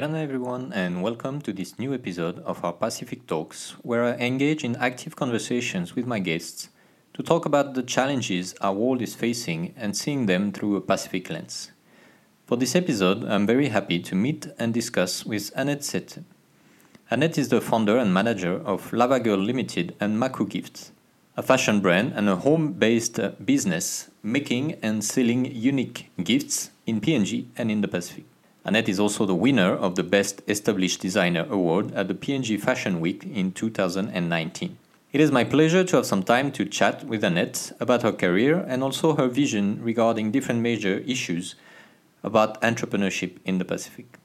Karana everyone and welcome to this new episode of our Pacific Talks where I engage in active conversations with my guests to talk about the challenges our world is facing and seeing them through a Pacific lens. For this episode, I'm very happy to meet and discuss with Annette Sete. Annette is the founder and manager of Lava Girl Limited and Maku Gifts, a fashion brand and a home-based business making and selling unique gifts in PNG and in the Pacific. Annette is also the winner of the Best Established Designer Award at the PNG Fashion Week in 2019. It is my pleasure to have some time to chat with Annette about her career and also her vision regarding different major issues about entrepreneurship in the Pacific.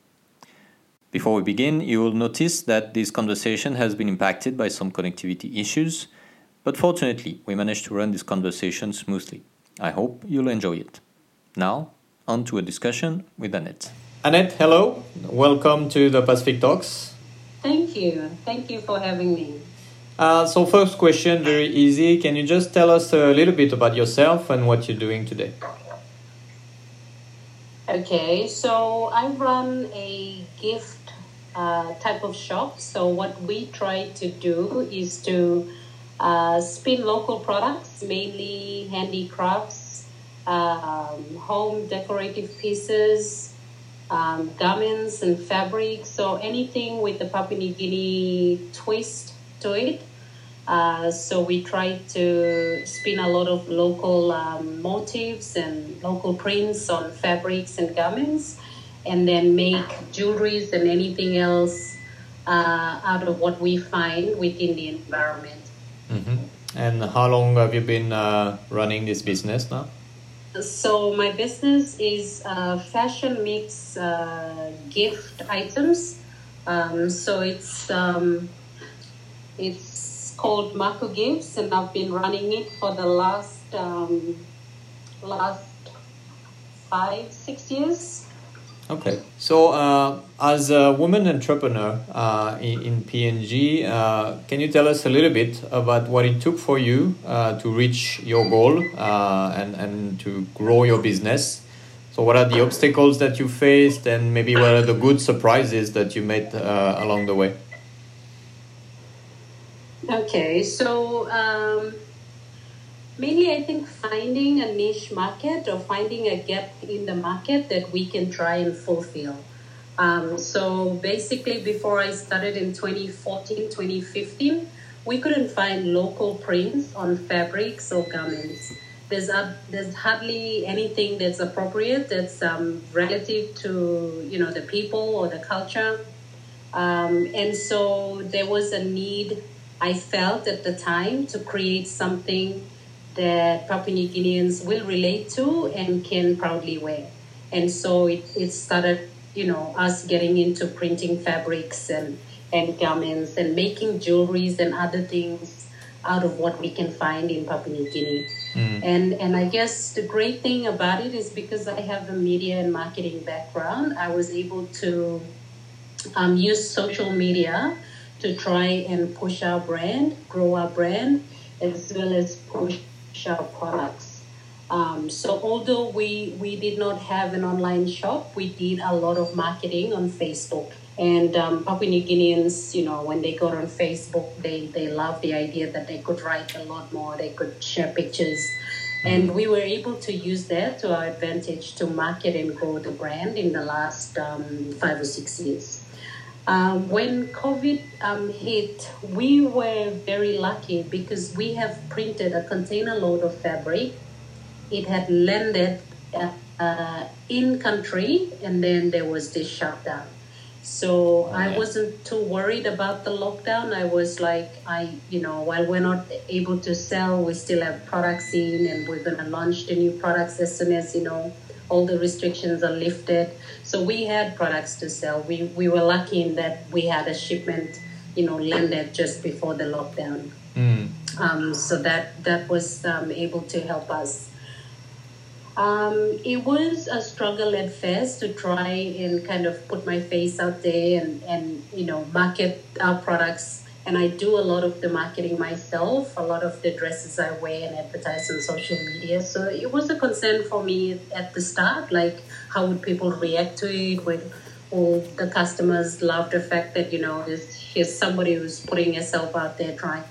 Before we begin, you will notice that this conversation has been impacted by some connectivity issues, but fortunately, we managed to run this conversation smoothly. I hope you'll enjoy it. Now, on to a discussion with Annette. Annette, hello. Welcome to the Pacific Talks. Thank you. Thank you for having me. Uh, so, first question, very easy. Can you just tell us a little bit about yourself and what you're doing today? Okay, so I run a gift uh, type of shop. So, what we try to do is to uh, spin local products, mainly handicrafts, um, home decorative pieces, um, garments and fabrics. So anything with the Papua New Guinea twist to it. Uh, so we try to spin a lot of local um, motifs and local prints on fabrics and garments, and then make jewelries and anything else uh, out of what we find within the environment. Mm-hmm. And how long have you been uh, running this business now? So my business is uh, fashion mix uh, gift items. Um, so it's um, it's called Maku Gifts, and I've been running it for the last um, last five six years. Okay. So, uh, as a woman entrepreneur uh, in, in, PNG, uh, can you tell us a little bit about what it took for you uh, to reach your goal uh, and, and to grow your business? So, what are the obstacles that you faced, and maybe what are the good surprises that you made uh, along the way? Okay. So, um mainly i think finding a niche market or finding a gap in the market that we can try and fulfill. Um, so basically before i started in 2014 2015 we couldn't find local prints on fabrics or garments. There's, a, there's hardly anything that's appropriate that's um, relative to you know the people or the culture. Um, and so there was a need i felt at the time to create something that Papua New Guineans will relate to and can proudly wear. And so it, it started, you know, us getting into printing fabrics and, and garments and making jewelries and other things out of what we can find in Papua New Guinea. Mm. And and I guess the great thing about it is because I have a media and marketing background, I was able to um, use social media to try and push our brand, grow our brand, as well as push shop products. Um, so although we, we did not have an online shop, we did a lot of marketing on Facebook. And um, Papua New Guineans, you know, when they got on Facebook, they, they loved the idea that they could write a lot more, they could share pictures. And we were able to use that to our advantage to market and grow the brand in the last um, five or six years. Um, when COVID um, hit, we were very lucky because we have printed a container load of fabric. It had landed uh, in country, and then there was this shutdown. So I wasn't too worried about the lockdown. I was like, I, you know, while we're not able to sell, we still have products in, and we're gonna launch the new products as soon as you know all the restrictions are lifted. So we had products to sell. We, we were lucky in that we had a shipment, you know, landed just before the lockdown. Mm. Um, so that that was um, able to help us. Um, it was a struggle at first to try and kind of put my face out there and, and you know market our products and I do a lot of the marketing myself, a lot of the dresses I wear and advertise on social media. So it was a concern for me at the start, like how would people react to it? Would, all the customers love the fact that you know here's somebody who's putting herself out there trying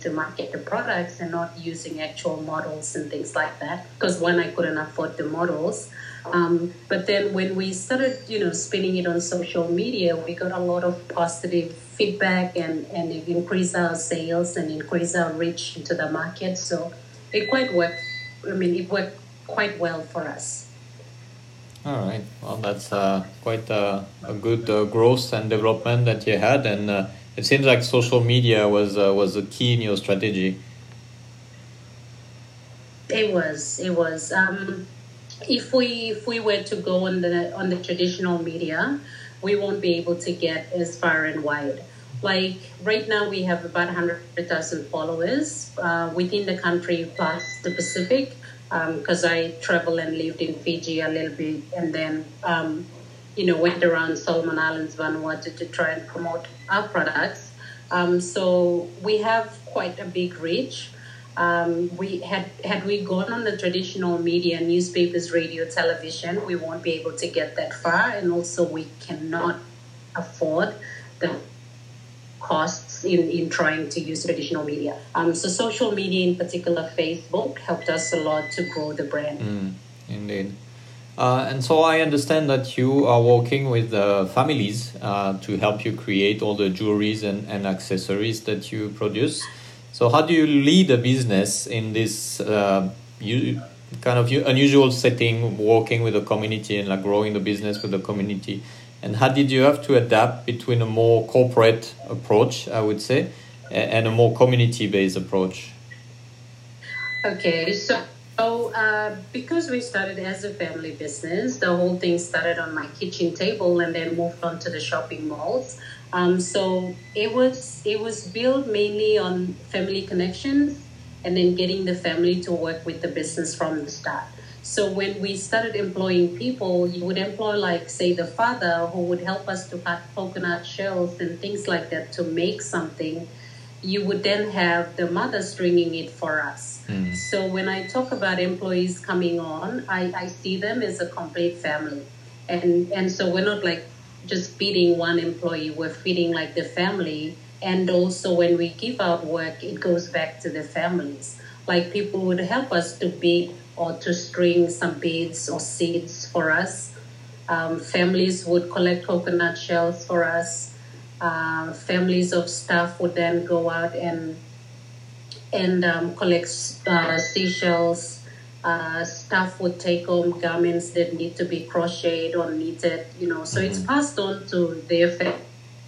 to market the products and not using actual models and things like that because one i couldn't afford the models um, but then when we started you know spinning it on social media we got a lot of positive feedback and and it increased our sales and increase our reach into the market so it quite worked i mean it worked quite well for us all right well that's uh, quite uh, a good uh, growth and development that you had and uh, it seems like social media was uh, was a key in your strategy. It was. It was. Um, if we if we were to go on the on the traditional media, we won't be able to get as far and wide. Like right now, we have about hundred thousand followers uh, within the country plus the Pacific. Because um, I travel and lived in Fiji a little bit, and then um, you know, went around Solomon Islands, Vanuatu to try and promote our products. Um, so we have quite a big reach. Um, we had had we gone on the traditional media, newspapers, radio, television, we won't be able to get that far, and also we cannot afford the costs in, in trying to use traditional media. Um, so social media, in particular, Facebook, helped us a lot to grow the brand. Mm, indeed. Uh, and so I understand that you are working with uh, families uh, to help you create all the jewelries and, and accessories that you produce. So how do you lead a business in this uh, you, kind of unusual setting, working with the community and like growing the business with the community? And how did you have to adapt between a more corporate approach, I would say, and a more community-based approach? Okay, so so, uh, because we started as a family business, the whole thing started on my kitchen table and then moved on to the shopping malls. Um, so it was it was built mainly on family connections and then getting the family to work with the business from the start. So when we started employing people, you would employ like say the father who would help us to cut coconut shells and things like that to make something you would then have the mother stringing it for us. Mm. So when I talk about employees coming on, I, I see them as a complete family. And and so we're not like just feeding one employee, we're feeding like the family. And also when we give out work, it goes back to the families. Like people would help us to bead or to string some beads or seeds for us. Um, families would collect coconut shells for us uh, families of staff would then go out and and um, collect uh, seashells. Uh, staff would take home garments that need to be crocheted or knitted, you know. So mm-hmm. it's passed on to their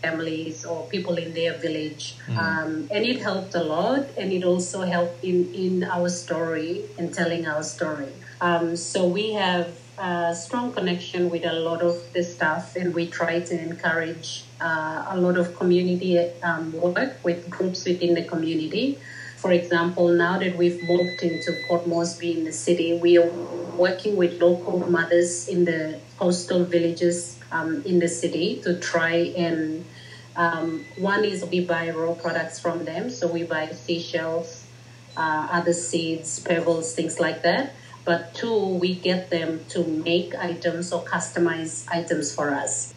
families or people in their village, mm-hmm. um, and it helped a lot. And it also helped in in our story and telling our story. Um, so we have a strong connection with a lot of the staff, and we try to encourage uh, a lot of community um, work with groups within the community. For example, now that we've moved into Port Moresby in the city, we are working with local mothers in the coastal villages um, in the city to try and um, one is we buy raw products from them, so we buy seashells, uh, other seeds, pebbles, things like that but two, we get them to make items or customize items for us.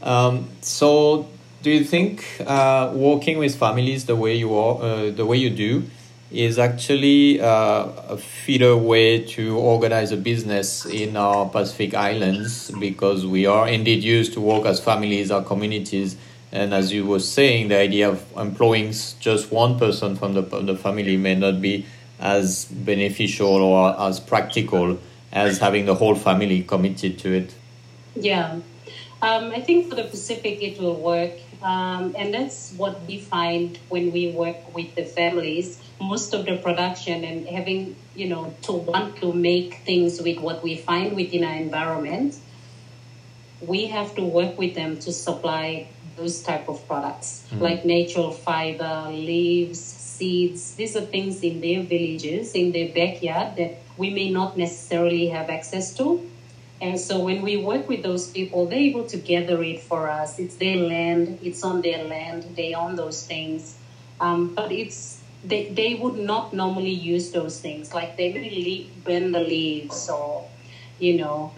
Um, so, do you think uh, working with families the way you are, uh, the way you do, is actually uh, a fitter way to organize a business in our Pacific Islands because we are indeed used to work as families, our communities, and as you were saying, the idea of employing just one person from the, the family may not be as beneficial or as practical as having the whole family committed to it? Yeah, um, I think for the Pacific it will work. Um, and that's what we find when we work with the families. Most of the production and having, you know, to want to make things with what we find within our environment, we have to work with them to supply those type of products mm-hmm. like natural fiber, leaves, seeds. These are things in their villages, in their backyard that we may not necessarily have access to. And so when we work with those people, they're able to gather it for us. It's their land, it's on their land, they own those things. Um, but it's they, they would not normally use those things. Like they really burn the leaves or, you know,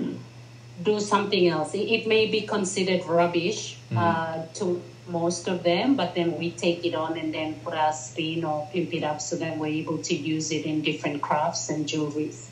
do something else. It, it may be considered rubbish mm-hmm. uh, to most of them, but then we take it on and then put our spin or pimp it up so that we're able to use it in different crafts and jewelries.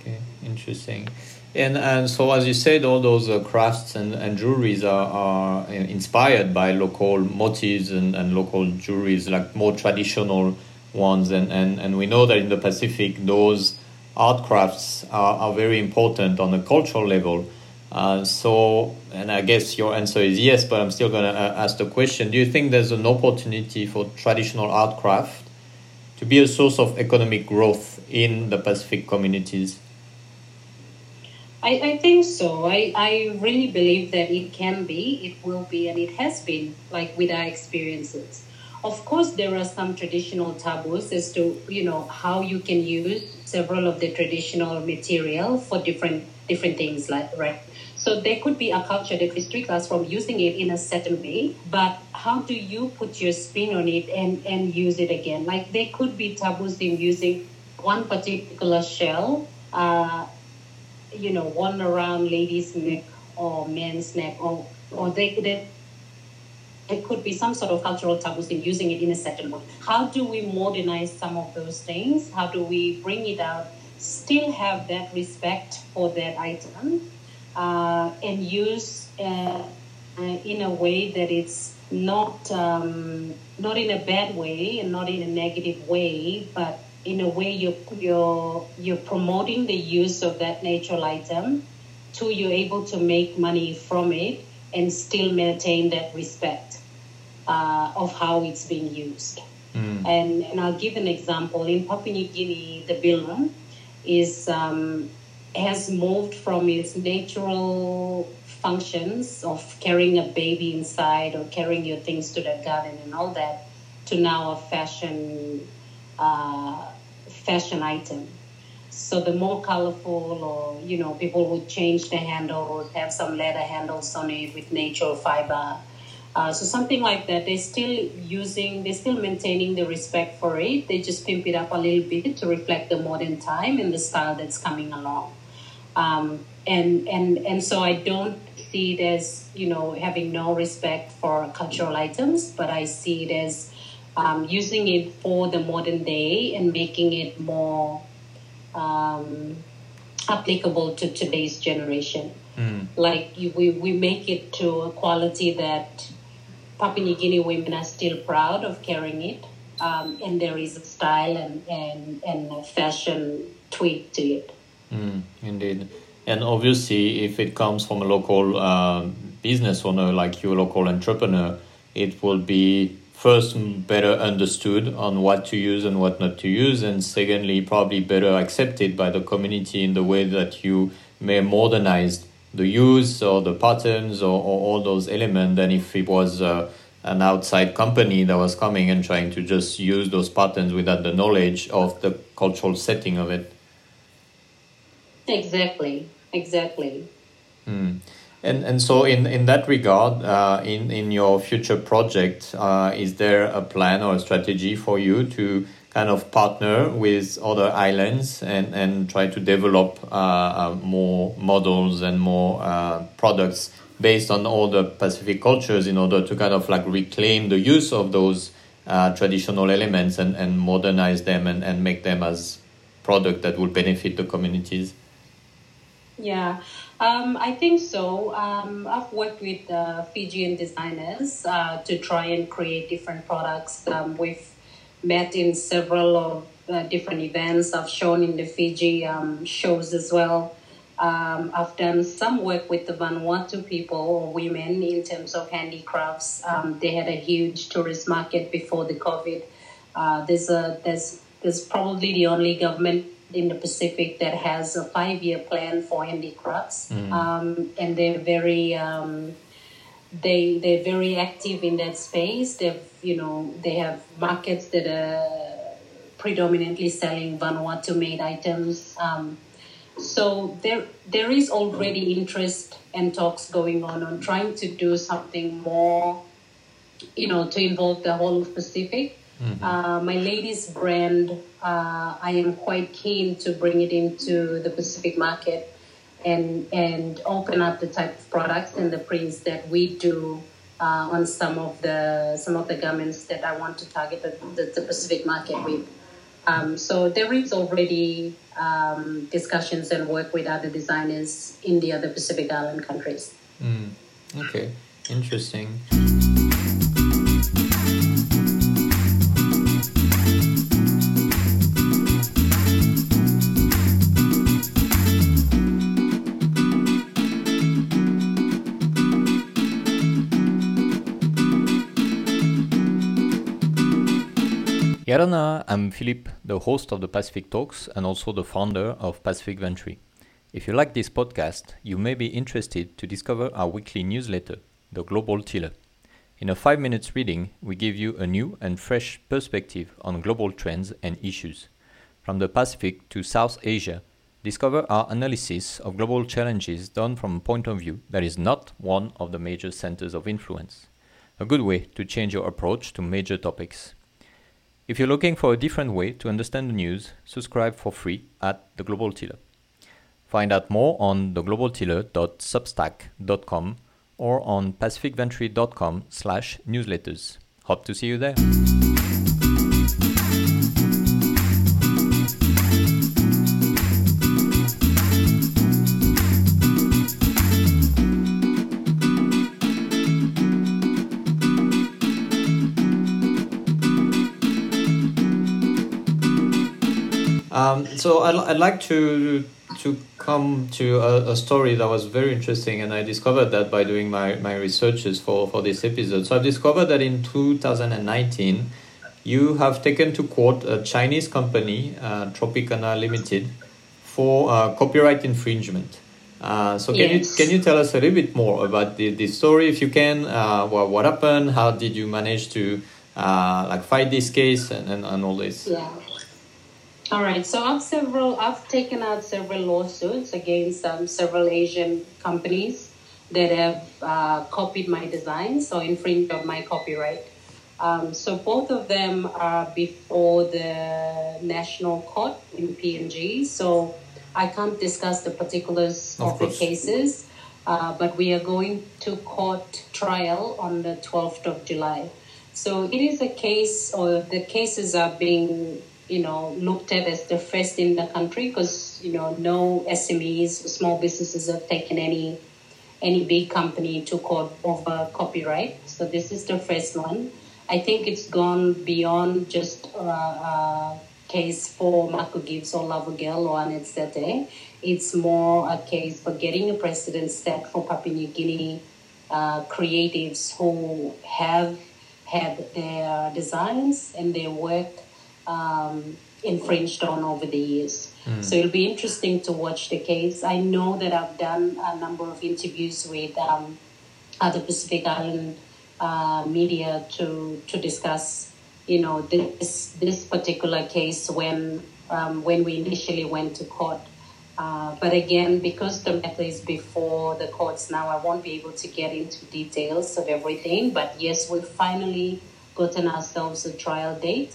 Okay, interesting. And and so as you said, all those uh, crafts and, and jewelries are, are inspired by local motifs and, and local jewelries, like more traditional ones. And, and, and we know that in the Pacific, those art crafts are, are very important on a cultural level. Uh, so, and I guess your answer is yes, but I'm still going to uh, ask the question Do you think there's an opportunity for traditional art craft to be a source of economic growth in the Pacific communities? I, I think so. I, I really believe that it can be, it will be, and it has been, like with our experiences. Of course, there are some traditional taboos as to you know how you can use several of the traditional material for different different things, like right. So there could be a culture that restricts us from using it in a certain way, but how do you put your spin on it and, and use it again? Like there could be taboos in using one particular shell uh, you know, worn around ladies' neck or men's neck, or or they, they it could be some sort of cultural taboos in using it in a certain way. How do we modernize some of those things? How do we bring it out? Still have that respect for that item, uh, and use uh, uh, in a way that it's not um, not in a bad way and not in a negative way, but in a way you're, you're, you're promoting the use of that natural item to you're able to make money from it and still maintain that respect uh, of how it's being used. Mm. And, and I'll give an example. In Papua New Guinea, the bilum is um, has moved from its natural functions of carrying a baby inside or carrying your things to the garden and all that to now a fashion uh, fashion item. So the more colorful, or you know, people would change the handle or have some leather handles on it with natural fiber. Uh, so something like that. They're still using, they're still maintaining the respect for it. They just pimp it up a little bit to reflect the modern time and the style that's coming along. Um, and and and so I don't see it as you know having no respect for cultural items, but I see it as um, using it for the modern day and making it more um, applicable to today's generation. Mm. Like we, we make it to a quality that Papua New Guinea women are still proud of carrying it. Um, and there is a style and, and, and a fashion tweak to it. Mm, indeed. And obviously, if it comes from a local uh, business owner like you, local entrepreneur, it will be first better understood on what to use and what not to use and secondly probably better accepted by the community in the way that you may modernize the use or the patterns or, or all those elements than if it was uh, an outside company that was coming and trying to just use those patterns without the knowledge of the cultural setting of it exactly exactly mm. And and so in in that regard, uh, in in your future project, uh, is there a plan or a strategy for you to kind of partner with other islands and and try to develop uh, uh more models and more uh, products based on all the Pacific cultures in order to kind of like reclaim the use of those uh, traditional elements and and modernize them and and make them as product that will benefit the communities. Yeah. Um, I think so. Um, I've worked with uh, Fijian designers uh, to try and create different products. Um, we've met in several of uh, different events. I've shown in the Fiji um, shows as well. Um, I've done some work with the Vanuatu people or women in terms of handicrafts. Um, they had a huge tourist market before the COVID. Uh, there's a there's there's probably the only government in the Pacific that has a five year plan for handicrafts, mm. um, and they're very um, they they're very active in that space. They've you know they have markets that are predominantly selling Vanuatu made items. Um, so there there is already interest and talks going on on trying to do something more, you know, to involve the whole Pacific. Mm-hmm. Uh, my ladies brand, uh, I am quite keen to bring it into the Pacific market and and open up the type of products and the prints that we do uh, on some of the some of the garments that I want to target the, the, the Pacific market with. Um, so there is already um, discussions and work with other designers in the other Pacific Island countries. Mm. Okay, interesting. Yarana, I'm Philippe, the host of the Pacific Talks and also the founder of Pacific Venture. If you like this podcast, you may be interested to discover our weekly newsletter, The Global Tiller. In a 5 minutes reading, we give you a new and fresh perspective on global trends and issues. From the Pacific to South Asia, discover our analysis of global challenges done from a point of view that is not one of the major centers of influence. A good way to change your approach to major topics. If you're looking for a different way to understand the news, subscribe for free at The Global Tiller. Find out more on theglobaltiller.substack.com or on pacificventure.com slash newsletters. Hope to see you there. Um, so I'd, I'd like to to come to a, a, story that was very interesting, and I discovered that by doing my, my researches for, for this episode. So I've discovered that in 2019, you have taken to court a Chinese company, uh, Tropicana Limited, for uh, copyright infringement. Uh, so can yes. you can you tell us a little bit more about the, the story, if you can? Uh, what, what happened? How did you manage to uh, like fight this case and, and, and all this? Yeah. All right. So I've several. I've taken out several lawsuits against um, several Asian companies that have uh, copied my designs or infringed on my copyright. Um, so both of them are before the national court in PNG. So I can't discuss the particulars of, of the cases, uh, but we are going to court trial on the 12th of July. So it is a case, or the cases are being you know, looked at as the first in the country because, you know, no SMEs, small businesses have taken any any big company to court over copyright. So this is the first one. I think it's gone beyond just a uh, uh, case for Maku Gifts or Lava Girl or Annette. It's more a case for getting a precedent set for Papua New Guinea uh, creatives who have had their designs and their work um, infringed on over the years. Mm. So it'll be interesting to watch the case. I know that I've done a number of interviews with um, other Pacific Island uh, media to to discuss, you know, this this particular case when um, when we initially went to court. Uh, but again, because the matter is before the courts now, I won't be able to get into details of everything. But yes, we've finally gotten ourselves a trial date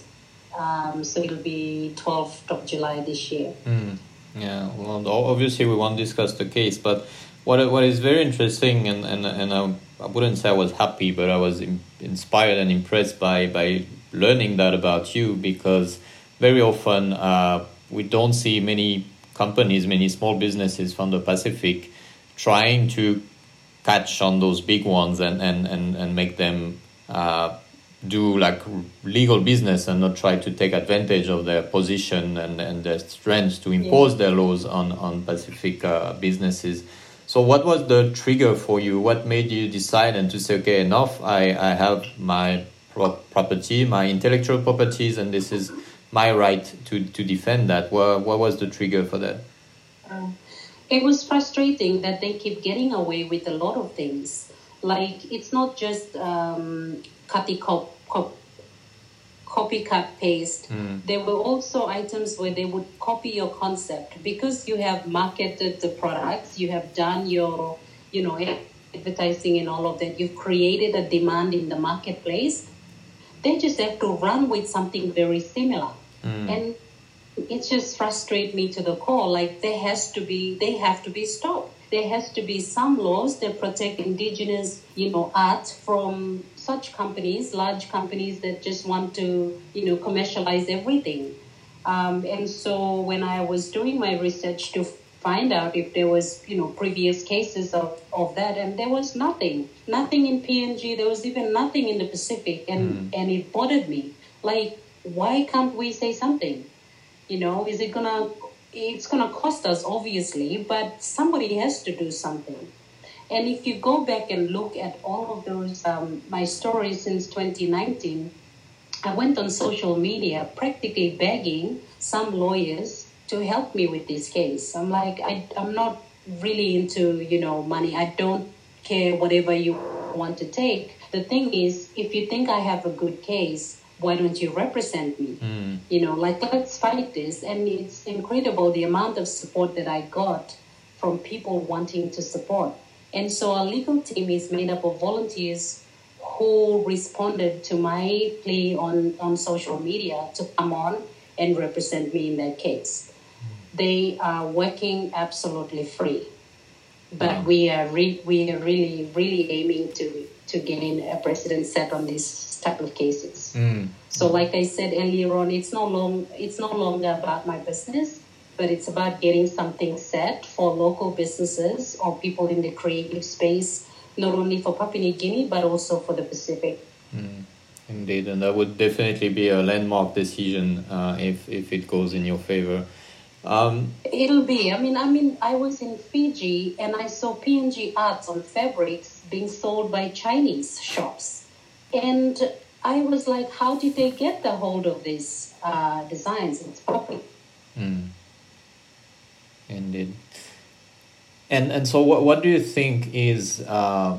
um, so it'll be 12th of July this year. Mm. Yeah, well, obviously we won't discuss the case, but what what is very interesting, and and, and I, I wouldn't say I was happy, but I was in, inspired and impressed by by learning that about you because very often uh, we don't see many companies, many small businesses from the Pacific trying to catch on those big ones and and and, and make them uh, do like legal business and not try to take advantage of their position and, and their strength to impose yeah. their laws on, on Pacific uh, businesses. So, what was the trigger for you? What made you decide and to say, okay, enough, I, I have my pro- property, my intellectual properties, and this is my right to, to defend that? What, what was the trigger for that? Um, it was frustrating that they keep getting away with a lot of things. Like, it's not just um, copy cop, cop, copycat paste. Mm. There were also items where they would copy your concept because you have marketed the products, you have done your, you know, advertising and all of that. You've created a demand in the marketplace. They just have to run with something very similar. Mm. And it just frustrates me to the core. Like there has to be, they have to be stopped. There has to be some laws that protect indigenous, you know, art from such companies, large companies that just want to, you know, commercialize everything. Um, and so when I was doing my research to find out if there was, you know, previous cases of, of that, and there was nothing, nothing in PNG. There was even nothing in the Pacific, and mm. and it bothered me. Like, why can't we say something? You know, is it gonna? It's gonna cost us, obviously, but somebody has to do something. And if you go back and look at all of those um, my stories since 2019 I went on social media practically begging some lawyers to help me with this case. I'm like, I, I'm not really into, you know, money. I don't care whatever you want to take. The thing is, if you think I have a good case, why don't you represent me? Mm. You know, like let's fight this. And it's incredible the amount of support that I got from people wanting to support. And so our legal team is made up of volunteers who responded to my plea on, on social media to come on and represent me in that case. They are working absolutely free, but we are re- we are really really aiming to to gain a precedent set on these type of cases. Mm. So, like I said earlier on, it's no long it's no longer about my business, but it's about getting something set for local businesses or people in the creative space not only for Papua New Guinea but also for the Pacific. Mm, indeed, and that would definitely be a landmark decision uh, if if it goes in your favor. Um, It'll be. I mean, I mean, I was in Fiji and I saw PNG arts on fabrics being sold by Chinese shops, and I was like, how did they get the hold of these uh, designs? It's property. Mm. Indeed. And and so what what do you think is uh,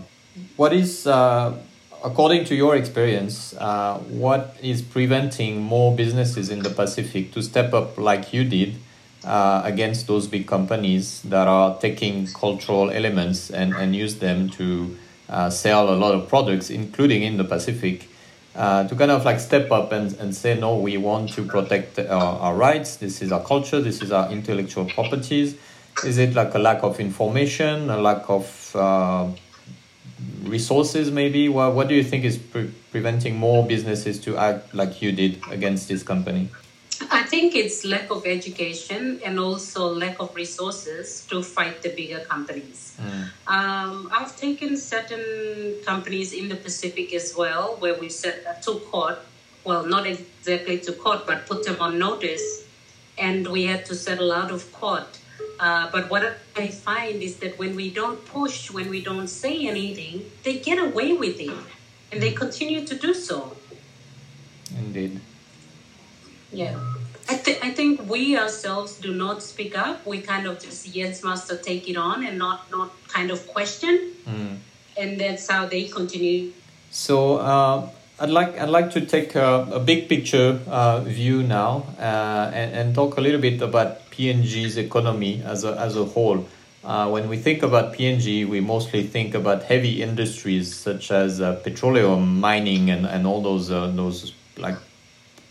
what is uh, according to your experience uh, what is preventing more businesses in the Pacific to step up like you did uh, against those big companies that are taking cultural elements and, and use them to uh, sell a lot of products, including in the Pacific. Uh, to kind of like step up and, and say no we want to protect our, our rights this is our culture this is our intellectual properties is it like a lack of information, a lack of uh, resources, maybe? What, what do you think is pre- preventing more businesses to act like you did against this company? I think it's lack of education and also lack of resources to fight the bigger companies. Mm. Um, I've taken certain companies in the Pacific as well, where we set uh, to court. Well, not exactly to court, but put them on notice, and we had to settle out of court uh, but what I find is that when we don't push, when we don't say anything, they get away with it and they continue to do so. Indeed. Yeah. I, th- I think we ourselves do not speak up. We kind of just, yes, master, take it on and not, not kind of question. Mm. And that's how they continue. So, uh, I'd like I'd like to take a, a big picture uh, view now uh, and, and talk a little bit about PNG's economy as a as a whole. Uh, when we think about PNG, we mostly think about heavy industries such as uh, petroleum, mining, and, and all those uh, those like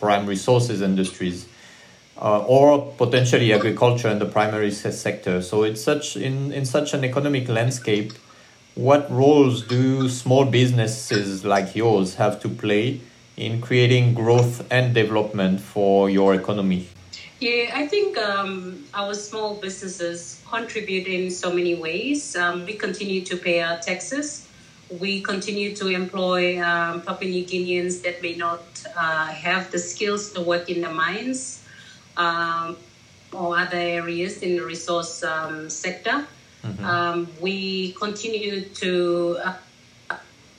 prime resources industries, uh, or potentially agriculture and the primary sector. So it's such in in such an economic landscape what roles do small businesses like yours have to play in creating growth and development for your economy? Yeah, I think um, our small businesses contribute in so many ways. Um, we continue to pay our taxes. We continue to employ um, Papua New Guineans that may not uh, have the skills to work in the mines um, or other areas in the resource um, sector. Mm-hmm. Um, we continue to uh,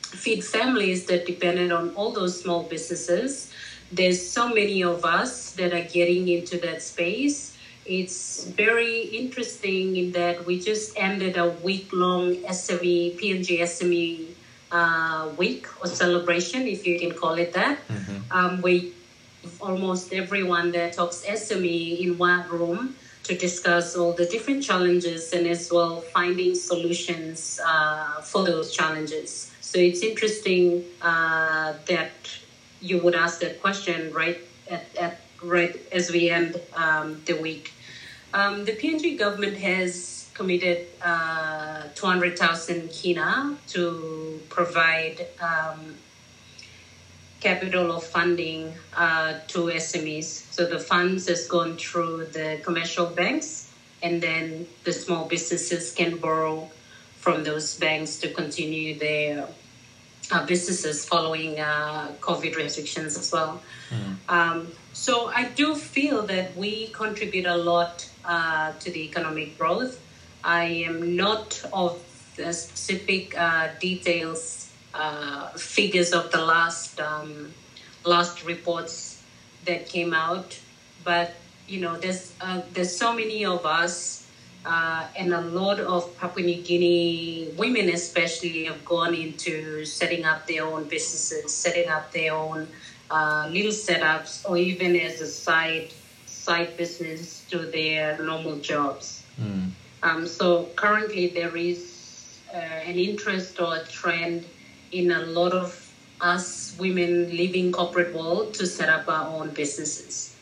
feed families that depended on all those small businesses. There's so many of us that are getting into that space. It's very interesting in that we just ended a week long SME, PNG SME uh, week or celebration, if you can call it that, mm-hmm. um, where almost everyone that talks SME in one room to discuss all the different challenges and as well finding solutions uh, for those challenges. So it's interesting uh, that you would ask that question right at, at right as we end um, the week. Um, the PNG government has committed uh, 200,000 kina to provide um, capital or funding uh, to SMEs. So the funds has gone through the commercial banks, and then the small businesses can borrow from those banks to continue their uh, businesses following uh, COVID restrictions as well. Mm. Um, so I do feel that we contribute a lot uh, to the economic growth. I am not of the specific uh, details, uh, figures of the last um, last reports that came out, but you know, there's uh, there's so many of us uh, and a lot of Papua New Guinea women, especially, have gone into setting up their own businesses, setting up their own uh, little setups, or even as a side side business to their normal jobs. Mm. Um, so currently, there is uh, an interest or a trend in a lot of us women living corporate world to set up our own businesses.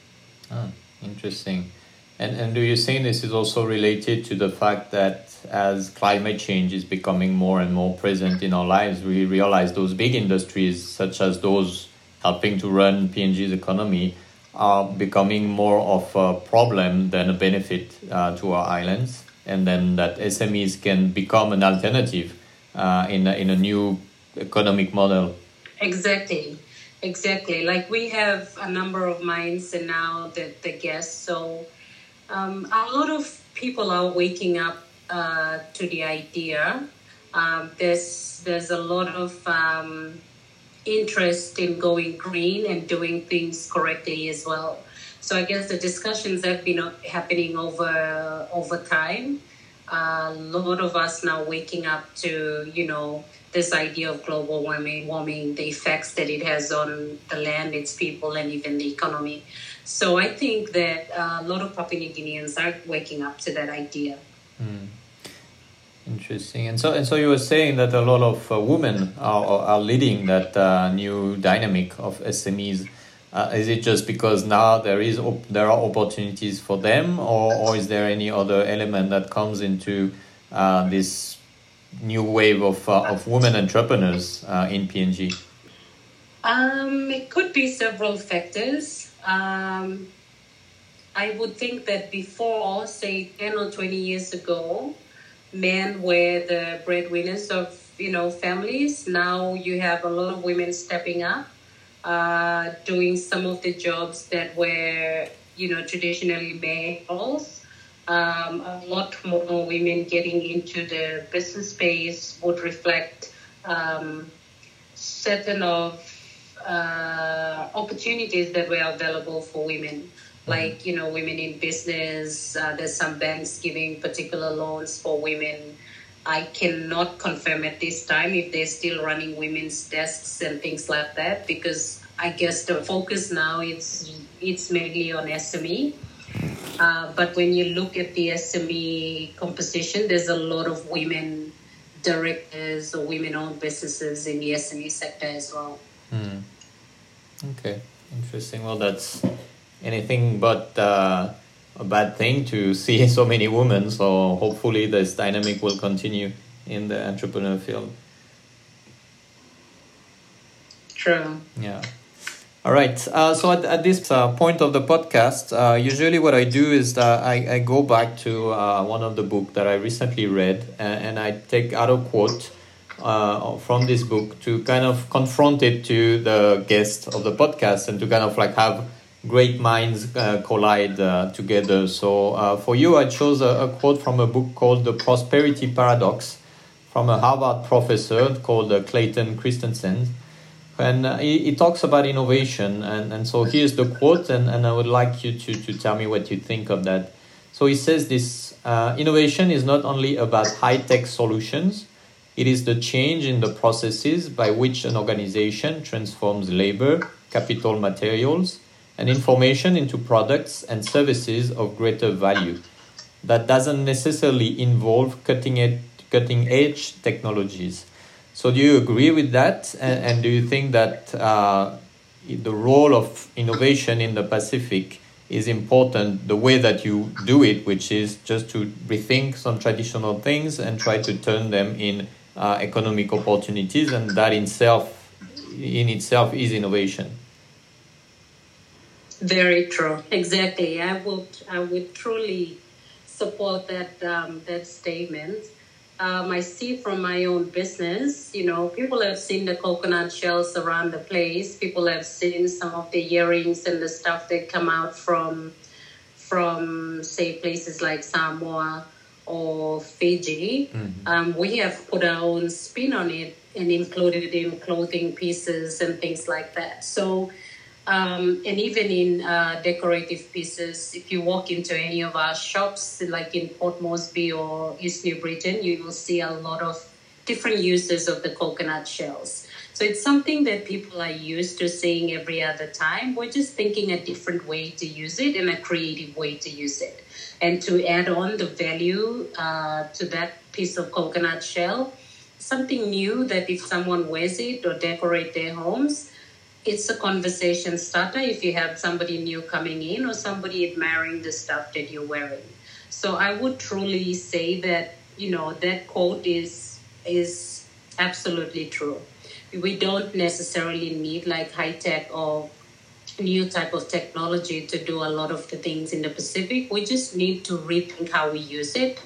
Oh, interesting. And, and do you think this is also related to the fact that as climate change is becoming more and more present in our lives, we realize those big industries, such as those helping to run PNG's economy, are becoming more of a problem than a benefit uh, to our islands, and then that SMEs can become an alternative uh, in, a, in a new economic model. Exactly. Exactly. Like we have a number of minds and now the, the guests. So um, a lot of people are waking up uh, to the idea. Um, there's there's a lot of um, interest in going green and doing things correctly as well. So I guess the discussions have been happening over over time. A lot of us now waking up to you know this idea of global warming, warming, the effects that it has on the land, its people, and even the economy. So I think that a lot of Papua New Guineans are waking up to that idea. Mm. Interesting. And so, and so you were saying that a lot of uh, women are, are leading that uh, new dynamic of SMEs. Uh, is it just because now there is op- there are opportunities for them, or, or is there any other element that comes into uh, this new wave of uh, of women entrepreneurs uh, in PNG? Um, it could be several factors. Um, I would think that before, say, ten or twenty years ago, men were the breadwinners of you know families. Now you have a lot of women stepping up, uh, doing some of the jobs that were you know traditionally male roles um, a lot more women getting into the business space would reflect um, certain of uh, opportunities that were available for women. Mm-hmm. like you know women in business uh, there's some banks giving particular loans for women. I cannot confirm at this time if they're still running women's desks and things like that because i guess the focus now it's it's mainly on sme uh, but when you look at the SME composition, there's a lot of women directors or women-owned businesses in the SME sector as well. Mm. Okay, interesting. Well, that's anything but uh, a bad thing to see so many women. So hopefully, this dynamic will continue in the entrepreneur field. True. Yeah. All right. Uh, so at, at this uh, point of the podcast, uh, usually what I do is I, I go back to uh, one of the book that I recently read and, and I take out a quote uh, from this book to kind of confront it to the guest of the podcast and to kind of like have great minds uh, collide together. So for you, I chose a, a quote from a book called The Prosperity Paradox from a Harvard professor called Clayton Christensen and uh, he, he, talks about innovation and, and so here's the quote and, and i would like you to, to tell me what you think of that. So he says this uh, innovation is not only about high-tech solutions it is the change in the processes by which an organization transforms labor capital materials and information into products and services of greater value. That doesn't necessarily involve cutting edge, cutting edge technologies so do you agree with that? And, and do you think that uh, the role of innovation in the Pacific is important the way that you do it, which is just to rethink some traditional things and try to turn them in uh, economic opportunities, and that in itself, in itself, is innovation. Very true. Exactly. I would I would truly support that um, that statement. Um, I see from my own business, you know, people have seen the coconut shells around the place. People have seen some of the earrings and the stuff that come out from, from say places like Samoa or Fiji. Mm-hmm. Um, we have put our own spin on it and included it in clothing pieces and things like that. So um, and even in uh, decorative pieces, if you walk into any of our shops, like in Port Moresby or East New Britain, you will see a lot of different uses of the coconut shells. So it's something that people are used to seeing every other time. We're just thinking a different way to use it and a creative way to use it. And to add on the value uh, to that piece of coconut shell, something new that if someone wears it or decorate their homes, it's a conversation starter if you have somebody new coming in or somebody admiring the stuff that you're wearing. So I would truly say that you know that quote is is absolutely true. We don't necessarily need like high tech or new type of technology to do a lot of the things in the Pacific. We just need to rethink how we use it.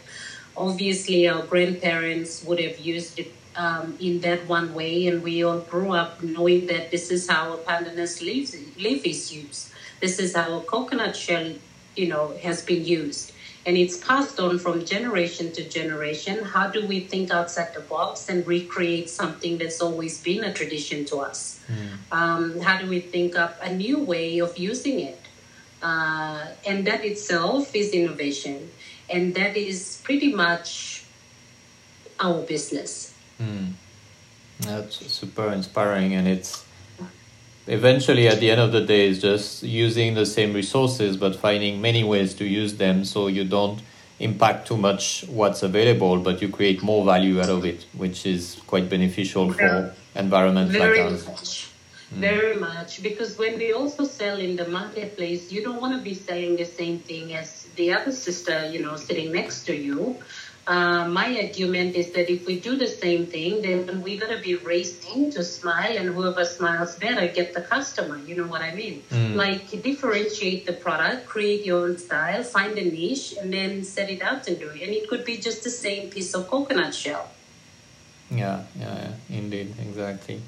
Obviously, our grandparents would have used it um, in that one way, and we all grew up knowing that this is how a pandanus leaf, leaf is used. This is how a coconut shell, you know, has been used, and it's passed on from generation to generation. How do we think outside the box and recreate something that's always been a tradition to us? Mm. Um, how do we think up a new way of using it? Uh, and that itself is innovation, and that is pretty much our business Mm. That's super inspiring, and it's eventually at the end of the day is just using the same resources but finding many ways to use them so you don't impact too much what's available but you create more value out of it which is quite beneficial for environments Very like ours much. Mm. Very much because when we also sell in the marketplace you don't want to be selling the same thing as the other sister you know sitting next to you uh, my argument is that if we do the same thing, then we got to be racing to smile, and whoever smiles better get the customer. You know what I mean? Mm. Like differentiate the product, create your own style, find a niche, and then set it out and do it. And it could be just the same piece of coconut shell. Yeah, yeah, yeah indeed, exactly.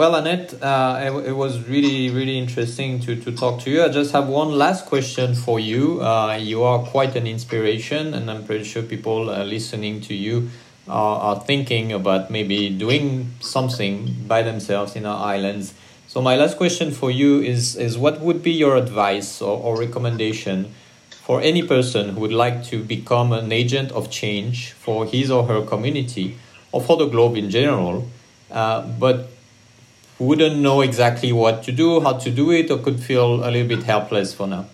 Well, Annette, uh, it, it, was really, really interesting to, to talk to you. I just have one last question for you. Uh, you are quite an inspiration, and I'm pretty sure people uh, listening to you are, are thinking about maybe doing something by themselves in our islands. So, my last question for you is, is what would be your advice or, or recommendation for any person who would like to become an agent of change for his or her community or for the globe in general? Uh, wouldn't know exactly what to do, how to do it, or could feel a little bit helpless for now?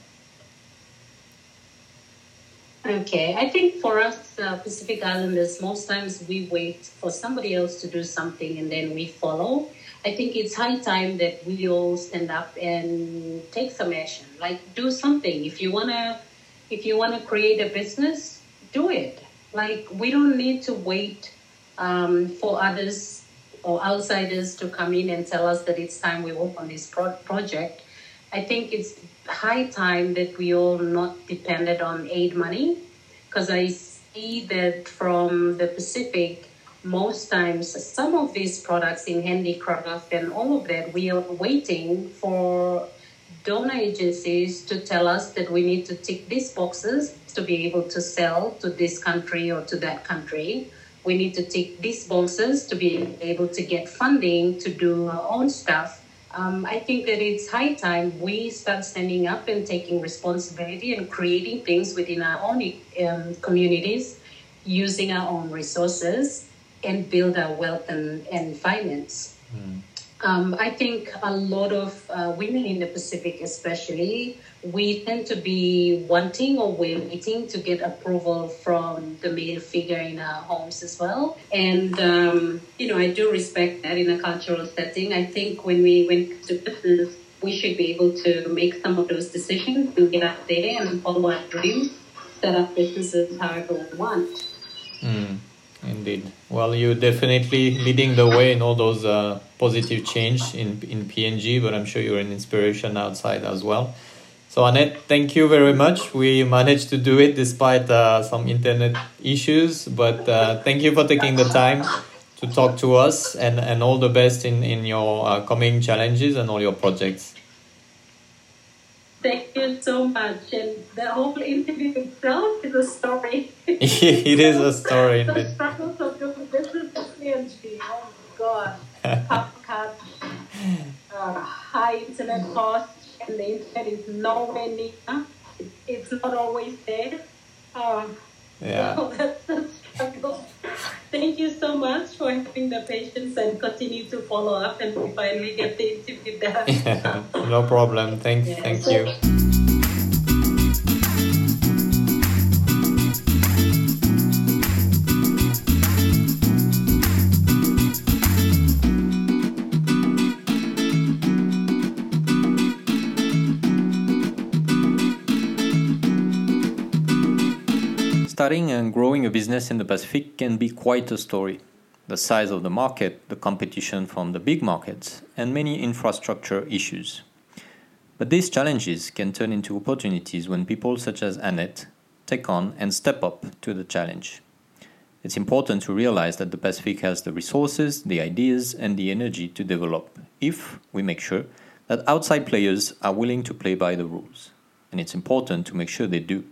Okay, I think for us uh, Pacific Islanders, most times we wait for somebody else to do something and then we follow. I think it's high time that we all stand up and take some action. Like do something. If you wanna, if you wanna create a business, do it. Like we don't need to wait um, for others or outsiders to come in and tell us that it's time we work on this pro- project. I think it's high time that we all not depended on aid money because I see that from the Pacific, most times some of these products in handicraft and all of that, we are waiting for donor agencies to tell us that we need to tick these boxes to be able to sell to this country or to that country we need to take these boxes to be able to get funding to do our own stuff. Um, I think that it's high time we start standing up and taking responsibility and creating things within our own um, communities, using our own resources, and build our wealth and, and finance. Mm. Um, I think a lot of uh, women in the Pacific, especially, we tend to be wanting or waiting to get approval from the male figure in our homes as well. And um, you know, I do respect that in a cultural setting. I think when we went to business, we should be able to make some of those decisions and get out there and follow our dreams, set up businesses however we want. Mm, indeed. Well, you're definitely leading the way in all those uh, positive change in in PNG, but I'm sure you're an inspiration outside as well. So Annette, thank you very much. We managed to do it despite uh, some internet issues, but uh, thank you for taking the time to talk to us and, and all the best in, in your uh, coming challenges and all your projects. Thank you so much. And the whole interview itself is a story. it is a story. the struggles of doing business PNG. Oh, God. Cut, uh, high internet cost, and the internet is nowhere near. It's not always there. Um, yeah. So that's a struggle. Thank you so much for having the patience and continue to follow up and we finally get the interview done. Yeah, no problem. Thank, yeah. thank you. Starting and growing a business in the Pacific can be quite a story. The size of the market, the competition from the big markets, and many infrastructure issues. But these challenges can turn into opportunities when people such as Annette take on and step up to the challenge. It's important to realize that the Pacific has the resources, the ideas, and the energy to develop if we make sure that outside players are willing to play by the rules. And it's important to make sure they do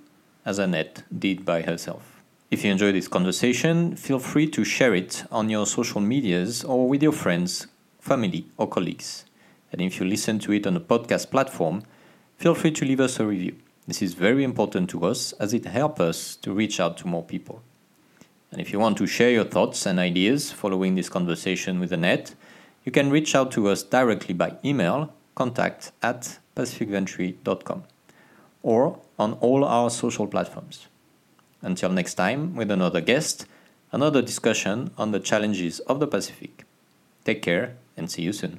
as Annette did by herself. If you enjoy this conversation, feel free to share it on your social medias or with your friends, family, or colleagues. And if you listen to it on a podcast platform, feel free to leave us a review. This is very important to us as it helps us to reach out to more people. And if you want to share your thoughts and ideas following this conversation with Annette, you can reach out to us directly by email contact at pacificventure.com or on all our social platforms. Until next time, with another guest, another discussion on the challenges of the Pacific. Take care and see you soon.